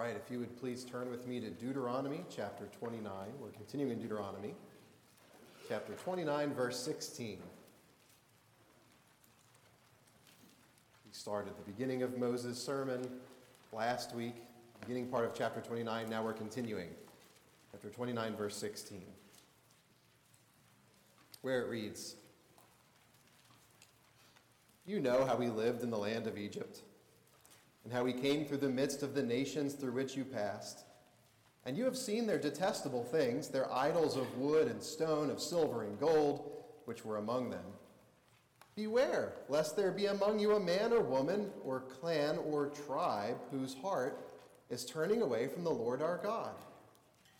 right, if you would please turn with me to Deuteronomy chapter 29. We're continuing Deuteronomy chapter 29, verse 16. We started the beginning of Moses' sermon last week, beginning part of chapter 29. Now we're continuing. Chapter 29, verse 16, where it reads You know how we lived in the land of Egypt and how he came through the midst of the nations through which you passed. And you have seen their detestable things, their idols of wood and stone, of silver and gold, which were among them. Beware, lest there be among you a man or woman, or clan or tribe, whose heart is turning away from the Lord our God,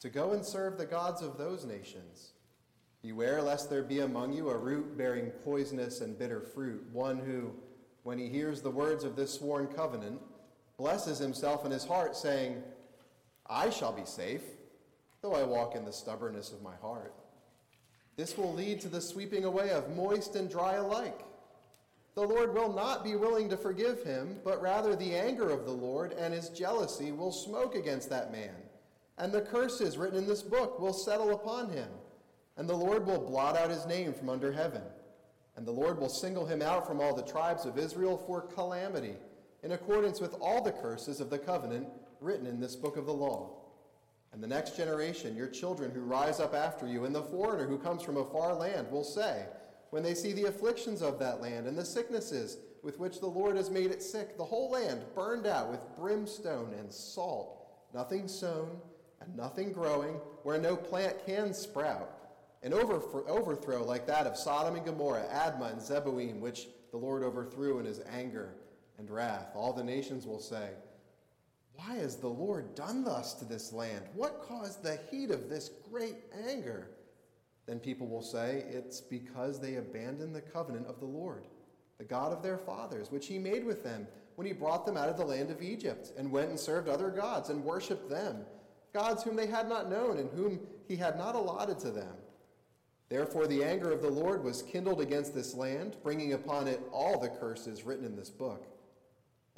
to go and serve the gods of those nations. Beware, lest there be among you a root bearing poisonous and bitter fruit, one who, when he hears the words of this sworn covenant, blesses himself in his heart, saying, I shall be safe, though I walk in the stubbornness of my heart. This will lead to the sweeping away of moist and dry alike. The Lord will not be willing to forgive him, but rather the anger of the Lord and his jealousy will smoke against that man. And the curses written in this book will settle upon him. And the Lord will blot out his name from under heaven. And the Lord will single him out from all the tribes of Israel for calamity in accordance with all the curses of the covenant written in this book of the law. And the next generation, your children who rise up after you, and the foreigner who comes from a far land, will say, when they see the afflictions of that land and the sicknesses with which the Lord has made it sick, the whole land burned out with brimstone and salt, nothing sown and nothing growing, where no plant can sprout, an overthrow like that of Sodom and Gomorrah, Admah and Zeboim, which the Lord overthrew in his anger and wrath. All the nations will say, Why has the Lord done thus to this land? What caused the heat of this great anger? Then people will say, It's because they abandoned the covenant of the Lord, the God of their fathers, which he made with them when he brought them out of the land of Egypt, and went and served other gods and worshipped them, gods whom they had not known and whom he had not allotted to them. Therefore, the anger of the Lord was kindled against this land, bringing upon it all the curses written in this book.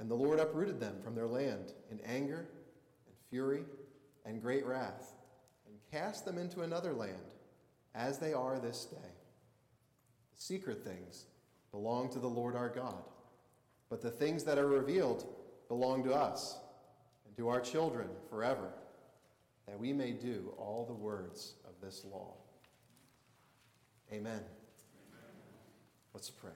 And the Lord uprooted them from their land in anger and fury and great wrath, and cast them into another land, as they are this day. The secret things belong to the Lord our God, but the things that are revealed belong to us and to our children forever, that we may do all the words of this law. Amen. Let's pray.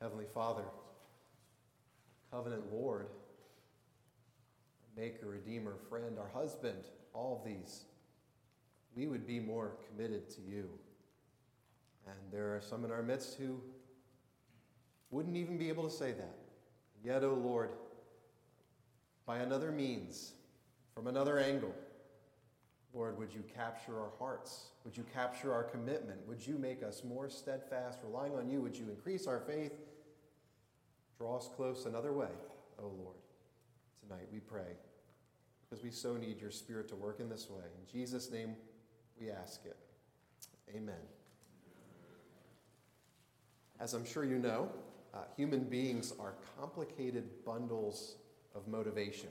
Heavenly Father, covenant Lord, maker, redeemer, friend, our husband, all of these, we would be more committed to you. And there are some in our midst who wouldn't even be able to say that. Yet, O oh Lord, by another means, from another angle, Lord, would you capture our hearts? Would you capture our commitment? Would you make us more steadfast, relying on you? Would you increase our faith? Draw us close another way, O oh Lord. Tonight we pray, because we so need your Spirit to work in this way. In Jesus' name we ask it. Amen. As I'm sure you know, uh, human beings are complicated bundles of motivation.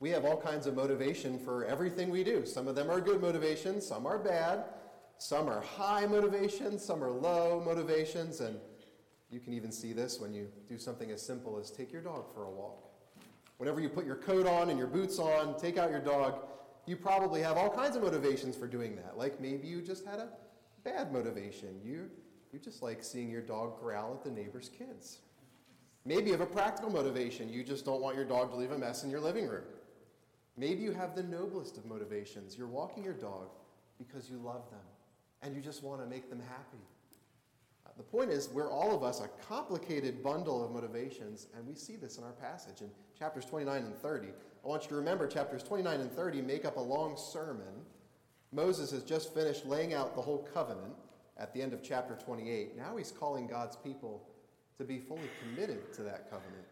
We have all kinds of motivation for everything we do. Some of them are good motivations, some are bad, some are high motivations, some are low motivations, and you can even see this when you do something as simple as take your dog for a walk. Whenever you put your coat on and your boots on, take out your dog, you probably have all kinds of motivations for doing that. Like maybe you just had a bad motivation. You, you just like seeing your dog growl at the neighbor's kids. Maybe you have a practical motivation. You just don't want your dog to leave a mess in your living room. Maybe you have the noblest of motivations. You're walking your dog because you love them and you just want to make them happy. Uh, the point is, we're all of us a complicated bundle of motivations, and we see this in our passage in chapters 29 and 30. I want you to remember chapters 29 and 30 make up a long sermon. Moses has just finished laying out the whole covenant at the end of chapter 28. Now he's calling God's people to be fully committed to that covenant.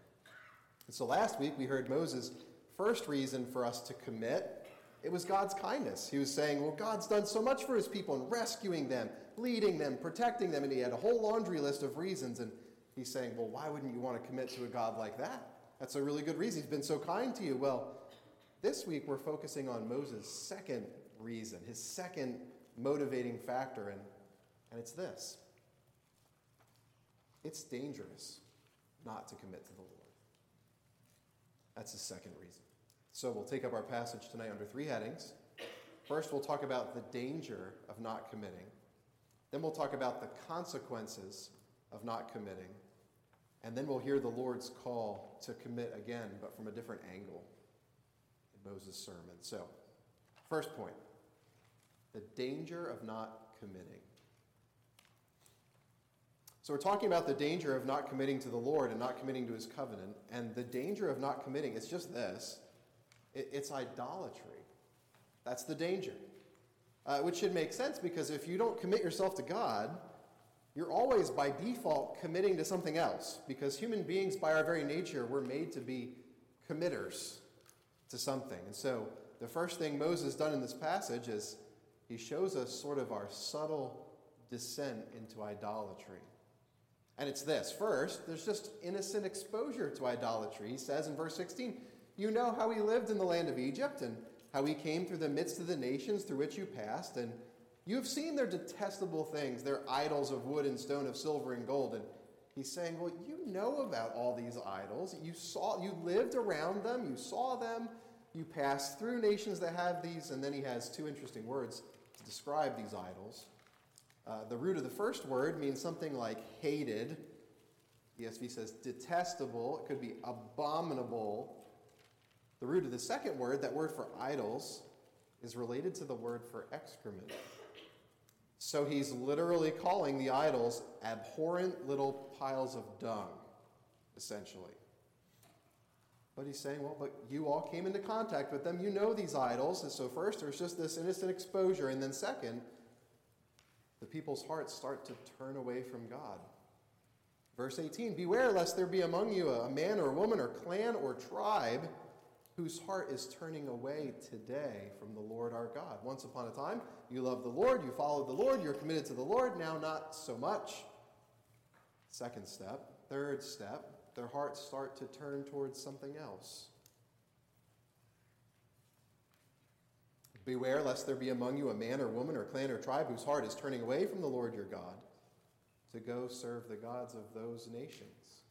And so last week we heard Moses first reason for us to commit, it was God's kindness. He was saying, Well, God's done so much for his people in rescuing them, leading them, protecting them, and he had a whole laundry list of reasons. And he's saying, Well, why wouldn't you want to commit to a God like that? That's a really good reason. He's been so kind to you. Well, this week we're focusing on Moses' second reason, his second motivating factor, and, and it's this it's dangerous not to commit to the Lord. That's the second reason. So we'll take up our passage tonight under three headings. First, we'll talk about the danger of not committing. Then we'll talk about the consequences of not committing. And then we'll hear the Lord's call to commit again, but from a different angle in Moses' sermon. So, first point the danger of not committing. So, we're talking about the danger of not committing to the Lord and not committing to his covenant. And the danger of not committing, it's just this it's idolatry. That's the danger. Uh, which should make sense because if you don't commit yourself to God, you're always by default committing to something else. Because human beings, by our very nature, we're made to be committers to something. And so, the first thing Moses done in this passage is he shows us sort of our subtle descent into idolatry. And it's this first, there's just innocent exposure to idolatry. He says in verse 16, You know how he lived in the land of Egypt and how he came through the midst of the nations through which you passed, and you have seen their detestable things, their idols of wood and stone, of silver and gold. And he's saying, Well, you know about all these idols. You saw, you lived around them, you saw them, you passed through nations that have these, and then he has two interesting words to describe these idols. Uh, the root of the first word means something like hated. ESV says detestable. It could be abominable. The root of the second word, that word for idols, is related to the word for excrement. So he's literally calling the idols abhorrent little piles of dung, essentially. But he's saying, well, but you all came into contact with them. You know these idols. And so, first, there's just this innocent exposure. And then, second, the people's hearts start to turn away from God. Verse 18 Beware lest there be among you a man or a woman or clan or tribe whose heart is turning away today from the Lord our God. Once upon a time, you loved the Lord, you followed the Lord, you're committed to the Lord, now not so much. Second step. Third step, their hearts start to turn towards something else. Beware lest there be among you a man or woman or clan or tribe whose heart is turning away from the Lord your God to go serve the gods of those nations.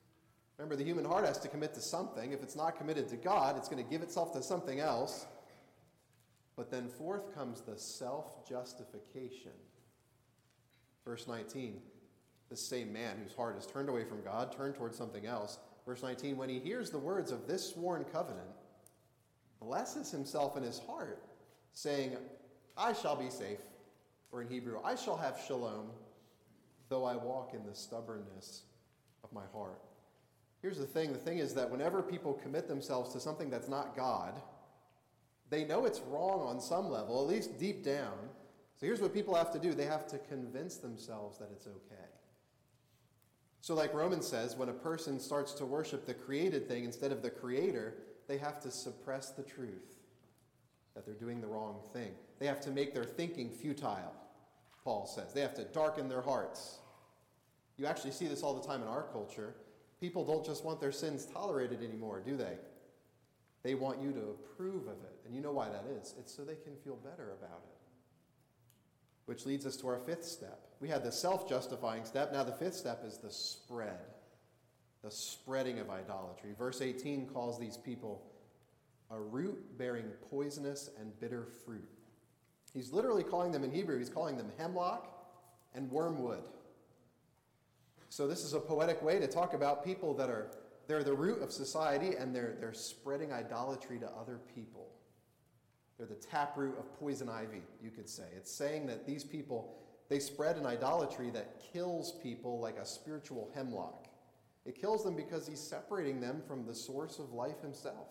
Remember, the human heart has to commit to something. If it's not committed to God, it's going to give itself to something else. But then, forth comes the self justification. Verse 19 the same man whose heart is turned away from God turned towards something else. Verse 19 when he hears the words of this sworn covenant, blesses himself in his heart saying, I shall be safe, or in Hebrew, I shall have shalom, though I walk in the stubbornness of my heart. Here's the thing the thing is that whenever people commit themselves to something that's not God, they know it's wrong on some level, at least deep down. So here's what people have to do they have to convince themselves that it's okay. So, like Romans says, when a person starts to worship the created thing instead of the creator, they have to suppress the truth that they're doing the wrong thing. They have to make their thinking futile, Paul says. They have to darken their hearts. You actually see this all the time in our culture. People don't just want their sins tolerated anymore, do they? They want you to approve of it. And you know why that is it's so they can feel better about it. Which leads us to our fifth step. We had the self justifying step. Now, the fifth step is the spread, the spreading of idolatry. Verse 18 calls these people a root bearing poisonous and bitter fruit. He's literally calling them in Hebrew, he's calling them hemlock and wormwood. So this is a poetic way to talk about people that are they're the root of society and they're, they're spreading idolatry to other people. They're the taproot of poison ivy, you could say. It's saying that these people, they spread an idolatry that kills people like a spiritual hemlock. It kills them because he's separating them from the source of life himself.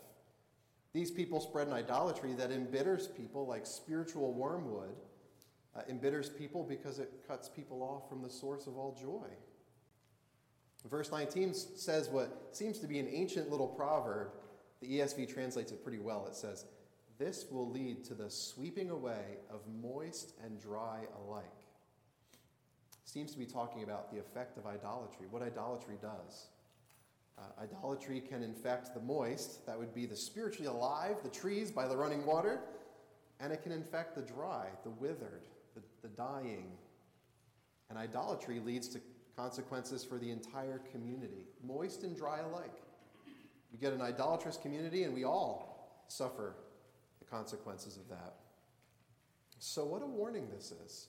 These people spread an idolatry that embitters people like spiritual wormwood, uh, embitters people because it cuts people off from the source of all joy. Verse 19 says what seems to be an ancient little proverb. The ESV translates it pretty well. It says, This will lead to the sweeping away of moist and dry alike. seems to be talking about the effect of idolatry, what idolatry does. Uh, idolatry can infect the moist, that would be the spiritually alive, the trees by the running water, and it can infect the dry, the withered, the, the dying. And idolatry leads to consequences for the entire community, moist and dry alike. You get an idolatrous community, and we all suffer the consequences of that. So, what a warning this is.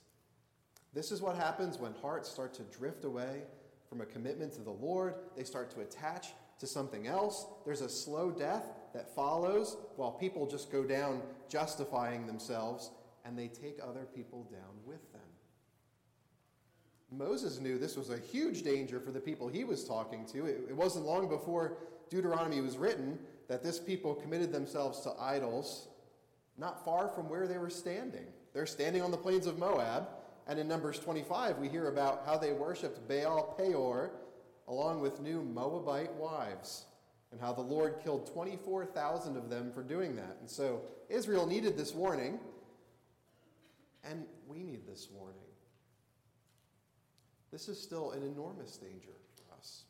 This is what happens when hearts start to drift away from a commitment to the Lord. They start to attach to something else. There's a slow death that follows while people just go down justifying themselves and they take other people down with them. Moses knew this was a huge danger for the people he was talking to. It, wasn't long before Deuteronomy was written that this people committed themselves to idols not far from where they were standing. They're standing on the plains of Moab, and in Numbers 25, we hear about how they worshiped Baal Peor along with new Moabite wives, and how the Lord killed 24,000 of them for doing that. And so Israel needed this warning, and we need this warning. This is still an enormous danger for us.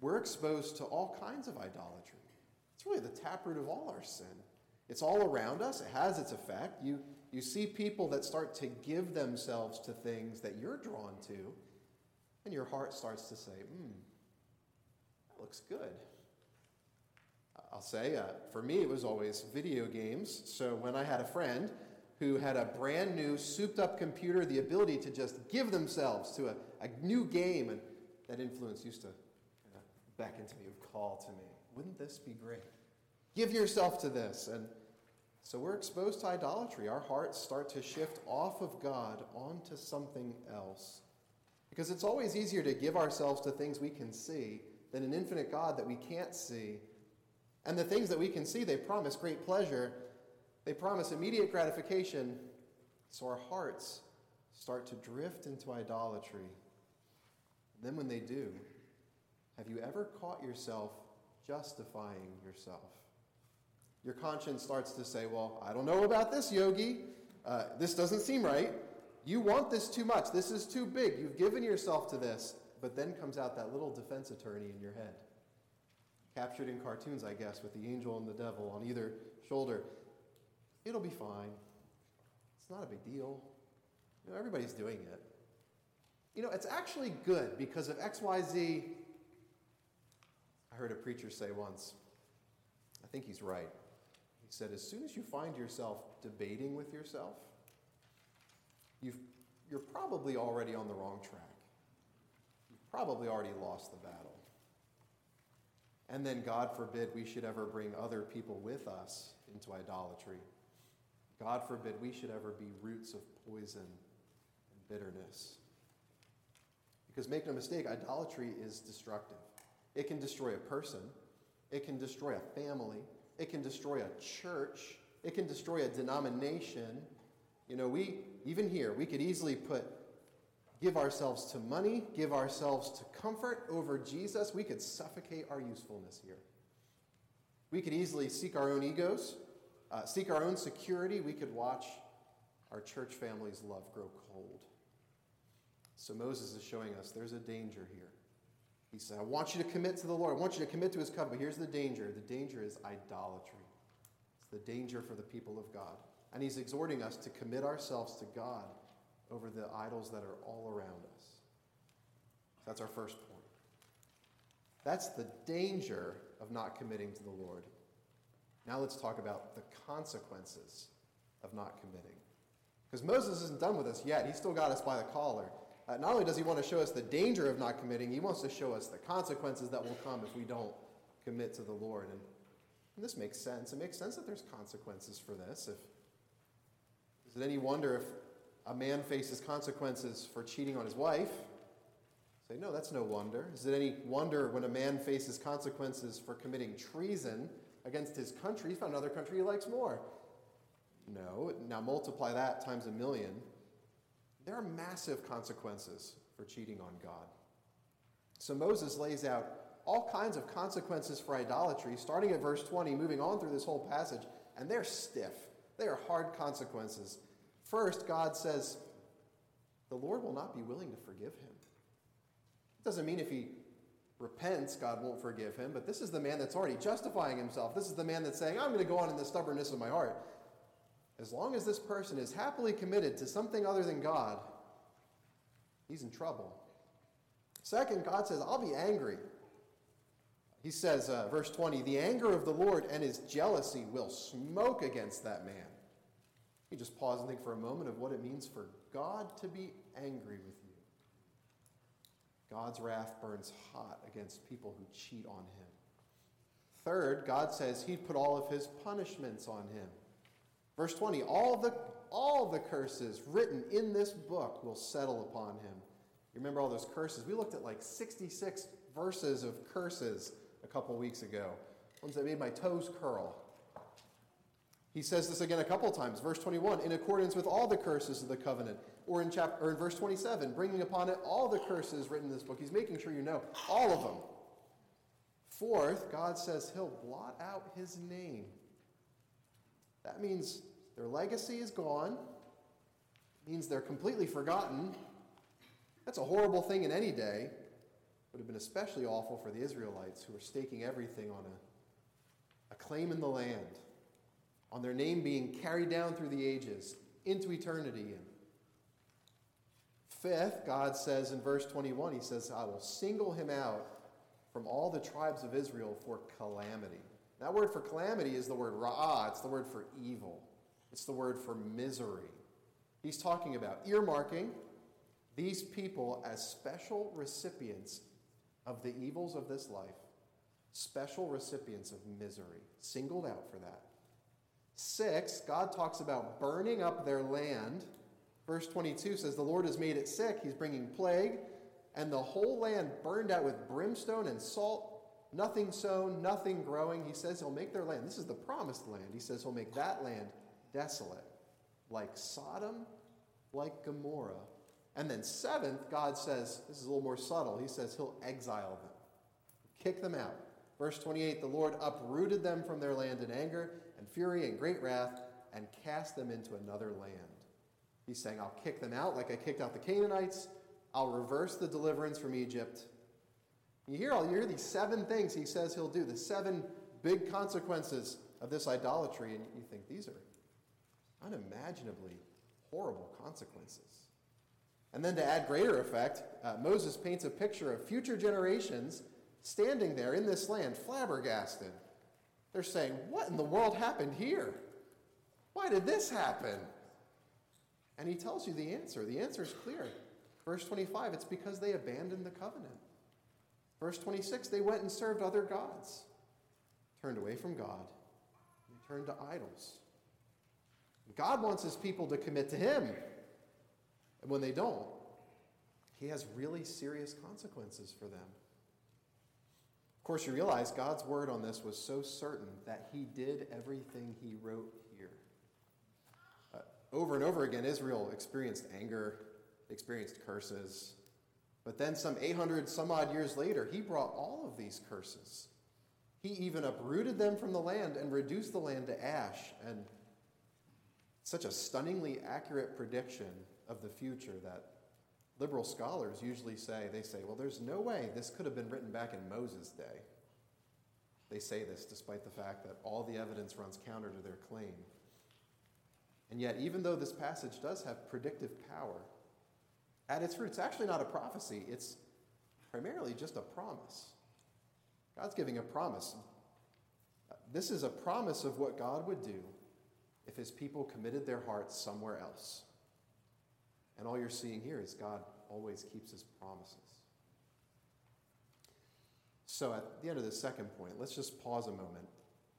We're exposed to all kinds of idolatry. It's really the taproot of all our sin. It's all around us, it has its effect. You, you see people that start to give themselves to things that you're drawn to, and your heart starts to say, hmm, that looks good. I'll say, uh, for me, it was always video games. So when I had a friend who had a brand new, souped up computer, the ability to just give themselves to a, a new game, and that influence used to beckon to me, call to me. Wouldn't this be great? Give yourself to this. And so we're exposed to idolatry. Our hearts start to shift off of God onto something else. Because it's always easier to give ourselves to things we can see than an infinite God that we can't see. And the things that we can see, they promise great pleasure, they promise immediate gratification. So our hearts start to drift into idolatry. And then when they do, have you ever caught yourself justifying yourself? Your conscience starts to say, Well, I don't know about this, yogi. Uh, this doesn't seem right. You want this too much. This is too big. You've given yourself to this. But then comes out that little defense attorney in your head. Captured in cartoons, I guess, with the angel and the devil on either shoulder. It'll be fine. It's not a big deal. You know, everybody's doing it. You know, it's actually good because of XYZ. I heard a preacher say once, I think he's right. He said, as soon as you find yourself debating with yourself, you've, you're probably already on the wrong track. You've probably already lost the battle. And then, God forbid, we should ever bring other people with us into idolatry. God forbid we should ever be roots of poison and bitterness. Because make no mistake, idolatry is destructive. It can destroy a person, it can destroy a family, it can destroy a church, it can destroy a denomination. You know, we, even here, we could easily put, give ourselves to money, give ourselves to comfort over Jesus. We could suffocate our usefulness here. We could easily seek our own egos, uh, seek our own security. We could watch our church family's love grow cold. So Moses is showing us there's a danger here. He said, I want you to commit to the Lord. I want you to commit to his covenant. But here's the danger the danger is idolatry, it's the danger for the people of God. And he's exhorting us to commit ourselves to God over the idols that are all around us. That's our first point. That's the danger of not committing to the Lord. Now let's talk about the consequences of not committing. Because Moses isn't done with us yet. He's still got us by the collar. Uh, not only does he want to show us the danger of not committing, he wants to show us the consequences that will come if we don't commit to the Lord. And, and this makes sense. It makes sense that there's consequences for this. If, is it any wonder if a man faces consequences for cheating on his wife? Say, no, that's no wonder. Is it any wonder when a man faces consequences for committing treason against his country? He's found another country he likes more. No. Now multiply that times a million. There are massive consequences for cheating on God. So Moses lays out all kinds of consequences for idolatry, starting at verse 20, moving on through this whole passage, and they're stiff. They are hard consequences. First, God says, the Lord will not be willing to forgive him. It doesn't mean if he repents, God won't forgive him, but this is the man that's already justifying himself. This is the man that's saying, I'm going to go on in the stubbornness of my heart. As long as this person is happily committed to something other than God, he's in trouble. Second, God says, I'll be angry. He says, uh, verse 20, the anger of the Lord and his jealousy will smoke against that man. You just pause and think for a moment of what it means for God to be angry with you. God's wrath burns hot against people who cheat on him. Third, God says he'd put all of his punishments on him. Verse 20, all the, all the curses written in this book will settle upon him. You remember all those curses? We looked at like 66 verses of curses a couple weeks ago, ones that made my toes curl. He says this again a couple times. Verse 21, in accordance with all the curses of the covenant. Or in, chapter, or in verse 27, bringing upon it all the curses written in this book. He's making sure you know all of them. Fourth, God says he'll blot out his name. That means their legacy is gone. It means they're completely forgotten. That's a horrible thing in any day. Would have been especially awful for the Israelites who were staking everything on a, a claim in the land on their name being carried down through the ages into eternity. Fifth, God says in verse 21, He says, I will single him out from all the tribes of Israel for calamity. That word for calamity is the word ra'ah, it's the word for evil, it's the word for misery. He's talking about earmarking these people as special recipients of the evils of this life, special recipients of misery, singled out for that. 6, God talks about burning up their land. Verse 22 says, The Lord has made it sick. He's bringing plague, and the whole land burned out with brimstone and salt, nothing sown, nothing growing. He says he'll make their land. This is the promised land. He says he'll make that land desolate, like Sodom, like Gomorrah. And then, seventh, God says, this is a little more subtle. He says he'll exile them, kick them out. Verse 28 The Lord uprooted them from their land in anger and fury and great wrath and cast them into another land. He's saying, I'll kick them out like I kicked out the Canaanites. I'll reverse the deliverance from Egypt. You hear all you hear these seven things he says he'll do, the seven big consequences of this idolatry, and you think these are unimaginably horrible consequences. And then to add greater effect, uh, Moses paints a picture of future generations standing there in this land, flabbergasted. They're saying, What in the world happened here? Why did this happen? And he tells you the answer. The answer is clear. Verse 25, it's because they abandoned the covenant. Verse 26, they went and served other gods, turned away from God, and turned to idols. God wants his people to commit to him. And when they don't, he has really serious consequences for them. Of course, you realize God's word on this was so certain that he did everything he wrote here. Uh, over and over again, Israel experienced anger, experienced curses. But then, some 800 some odd years later, he brought all of these curses. He even uprooted them from the land and reduced the land to ash. And such a stunningly accurate prediction of the future that liberal scholars usually say, they say, well, there's no way this could have been written back in Moses' day. They say this despite the fact that all the evidence runs counter to their claim. And yet, even though this passage does have predictive power, at its root, it's actually not a prophecy, it's primarily just a promise. God's giving a promise. This is a promise of what God would do if his people committed their hearts somewhere else. And all you're seeing here is God always keeps his promises. So, at the end of the second point, let's just pause a moment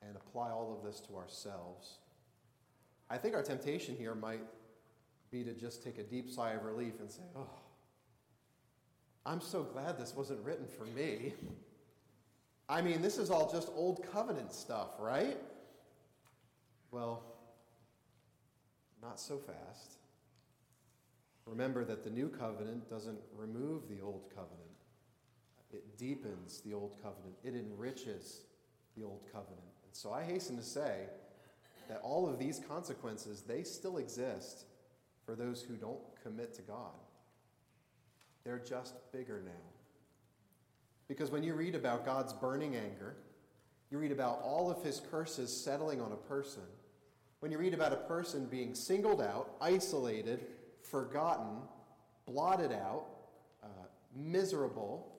and apply all of this to ourselves. I think our temptation here might be to just take a deep sigh of relief and say, Oh, I'm so glad this wasn't written for me. I mean, this is all just old covenant stuff, right? Well, not so fast. Remember that the new covenant doesn't remove the old covenant. It deepens the old covenant. It enriches the old covenant. And so I hasten to say that all of these consequences, they still exist for those who don't commit to God. They're just bigger now. Because when you read about God's burning anger, you read about all of his curses settling on a person. When you read about a person being singled out, isolated, forgotten, blotted out, uh, miserable,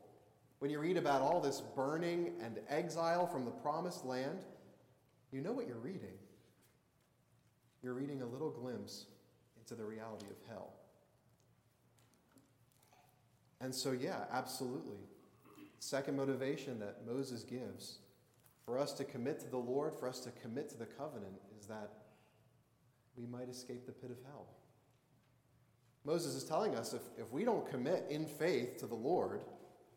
when you read about all this burning and exile from the promised land, you know what you're reading. You're reading a little glimpse into the reality of hell. And so, yeah, absolutely. Second motivation that Moses gives for us to commit to the Lord, for us to commit to the covenant, is that we might escape the pit of hell. Moses is telling us if, if we don't commit in faith to the Lord,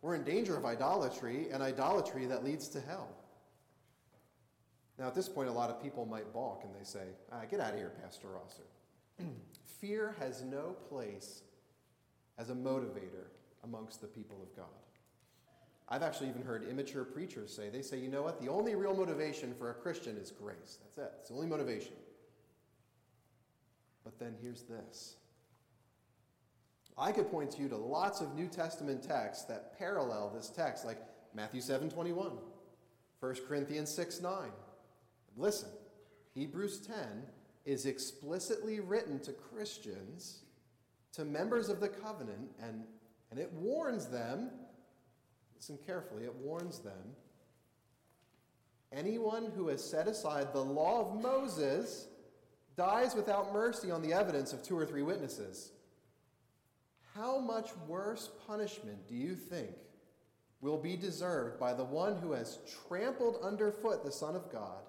we're in danger of idolatry, and idolatry that leads to hell. Now, at this point, a lot of people might balk and they say, ah, Get out of here, Pastor Rosser. Fear has no place as a motivator amongst the people of God. I've actually even heard immature preachers say, they say, you know what? The only real motivation for a Christian is grace. That's it. It's the only motivation. But then here's this. I could point you to lots of New Testament texts that parallel this text, like Matthew 7 21, 1 Corinthians 6 9. Listen, Hebrews 10 is explicitly written to Christians, to members of the covenant, and, and it warns them listen carefully, it warns them anyone who has set aside the law of Moses dies without mercy on the evidence of two or three witnesses. How much worse punishment do you think will be deserved by the one who has trampled underfoot the Son of God,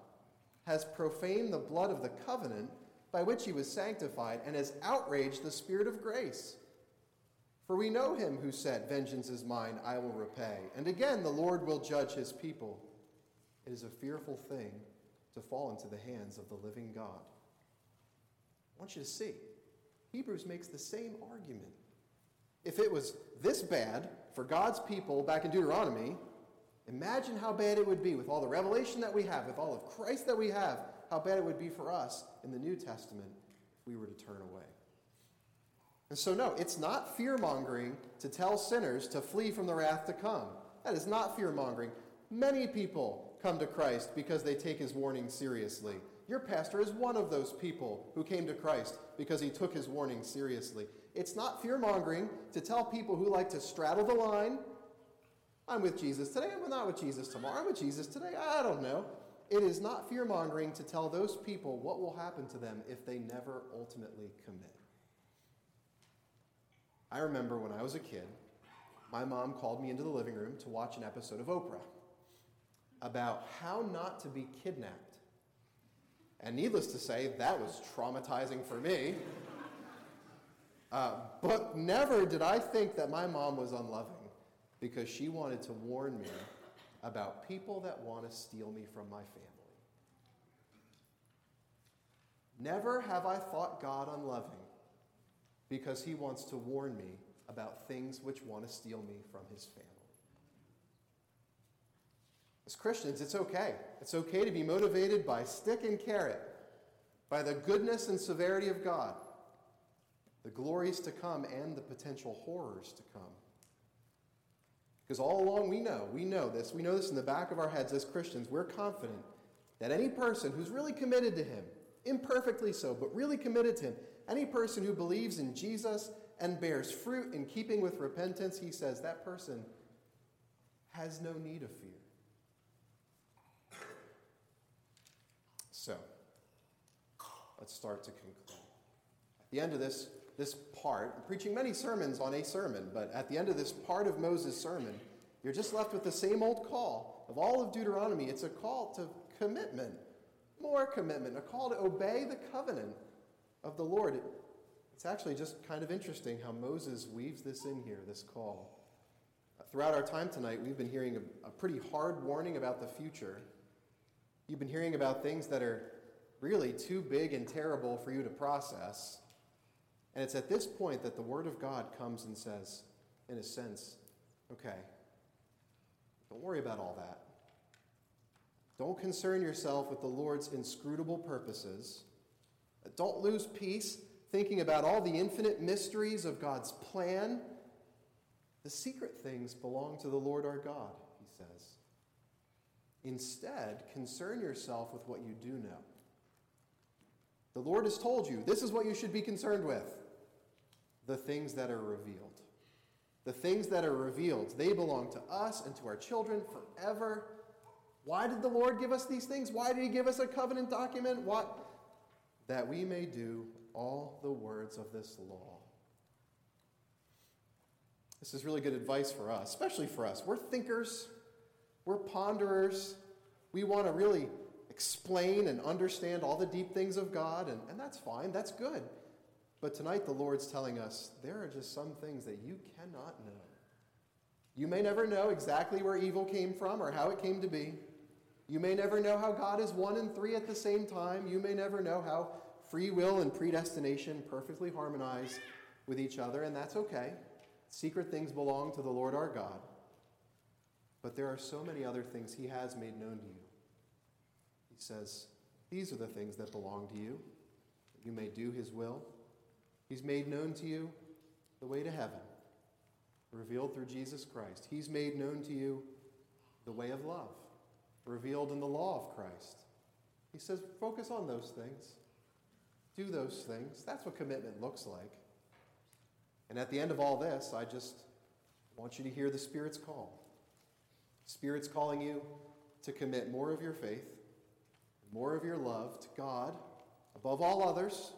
has profaned the blood of the covenant by which he was sanctified, and has outraged the Spirit of grace? For we know him who said, Vengeance is mine, I will repay. And again, the Lord will judge his people. It is a fearful thing to fall into the hands of the living God. I want you to see. Hebrews makes the same argument. If it was this bad for God's people back in Deuteronomy, imagine how bad it would be with all the revelation that we have, with all of Christ that we have, how bad it would be for us in the New Testament if we were to turn away. And so, no, it's not fear mongering to tell sinners to flee from the wrath to come. That is not fear mongering. Many people come to Christ because they take his warning seriously. Your pastor is one of those people who came to Christ because he took his warning seriously. It's not fear mongering to tell people who like to straddle the line I'm with Jesus today, I'm not with Jesus tomorrow, I'm with Jesus today, I don't know. It is not fear mongering to tell those people what will happen to them if they never ultimately commit. I remember when I was a kid, my mom called me into the living room to watch an episode of Oprah about how not to be kidnapped. And needless to say, that was traumatizing for me. Uh, but never did I think that my mom was unloving because she wanted to warn me about people that want to steal me from my family. Never have I thought God unloving because he wants to warn me about things which want to steal me from his family. As Christians, it's okay. It's okay to be motivated by stick and carrot, by the goodness and severity of God, the glories to come, and the potential horrors to come. Because all along we know, we know this, we know this in the back of our heads as Christians, we're confident that any person who's really committed to Him, imperfectly so, but really committed to Him, any person who believes in Jesus and bears fruit in keeping with repentance, he says that person has no need of fear. So, let's start to conclude. At the end of this, this part, I'm preaching many sermons on a sermon, but at the end of this part of Moses' sermon, you're just left with the same old call of all of Deuteronomy. It's a call to commitment, more commitment, a call to obey the covenant of the Lord. It's actually just kind of interesting how Moses weaves this in here, this call. Throughout our time tonight, we've been hearing a, a pretty hard warning about the future. You've been hearing about things that are really too big and terrible for you to process. And it's at this point that the Word of God comes and says, in a sense, okay, don't worry about all that. Don't concern yourself with the Lord's inscrutable purposes. Don't lose peace thinking about all the infinite mysteries of God's plan. The secret things belong to the Lord our God, he says. Instead, concern yourself with what you do know. The Lord has told you this is what you should be concerned with the things that are revealed. The things that are revealed, they belong to us and to our children forever. Why did the Lord give us these things? Why did He give us a covenant document? What? That we may do all the words of this law. This is really good advice for us, especially for us. We're thinkers, we're ponderers. We want to really explain and understand all the deep things of God, and, and that's fine, that's good. But tonight, the Lord's telling us there are just some things that you cannot know. You may never know exactly where evil came from or how it came to be. You may never know how God is one and three at the same time. You may never know how free will and predestination perfectly harmonize with each other, and that's okay. Secret things belong to the Lord our God. But there are so many other things He has made known to you. He says, These are the things that belong to you, that you may do His will. He's made known to you the way to heaven, revealed through Jesus Christ. He's made known to you the way of love, revealed in the law of Christ. He says, focus on those things. Do those things. That's what commitment looks like. And at the end of all this, I just want you to hear the Spirit's call. Spirit's calling you to commit more of your faith, more of your love to God above all others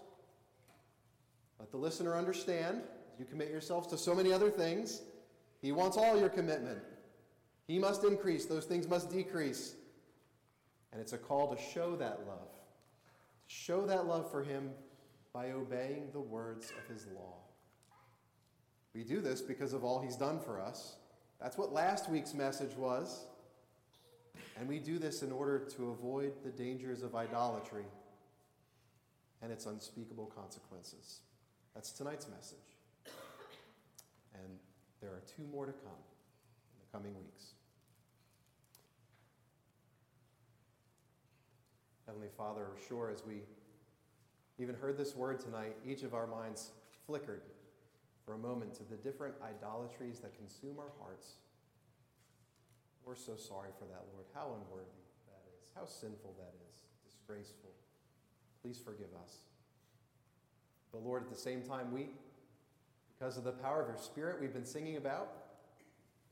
let the listener understand, you commit yourselves to so many other things, he wants all your commitment. He must increase, those things must decrease. And it's a call to show that love. Show that love for him by obeying the words of his law. We do this because of all he's done for us. That's what last week's message was. And we do this in order to avoid the dangers of idolatry and its unspeakable consequences. That's tonight's message. And there are two more to come in the coming weeks. Heavenly Father, sure, as we even heard this word tonight, each of our minds flickered for a moment to the different idolatries that consume our hearts. We're so sorry for that, Lord. How unworthy that is, how sinful that is, disgraceful. Please forgive us. But Lord, at the same time, we, because of the power of your Spirit we've been singing about,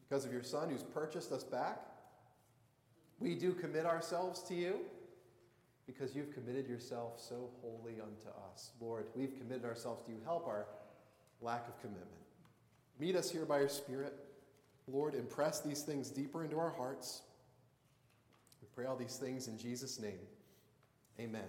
because of your Son who's purchased us back, we do commit ourselves to you because you've committed yourself so wholly unto us. Lord, we've committed ourselves to you. Help our lack of commitment. Meet us here by your Spirit. Lord, impress these things deeper into our hearts. We pray all these things in Jesus' name. Amen.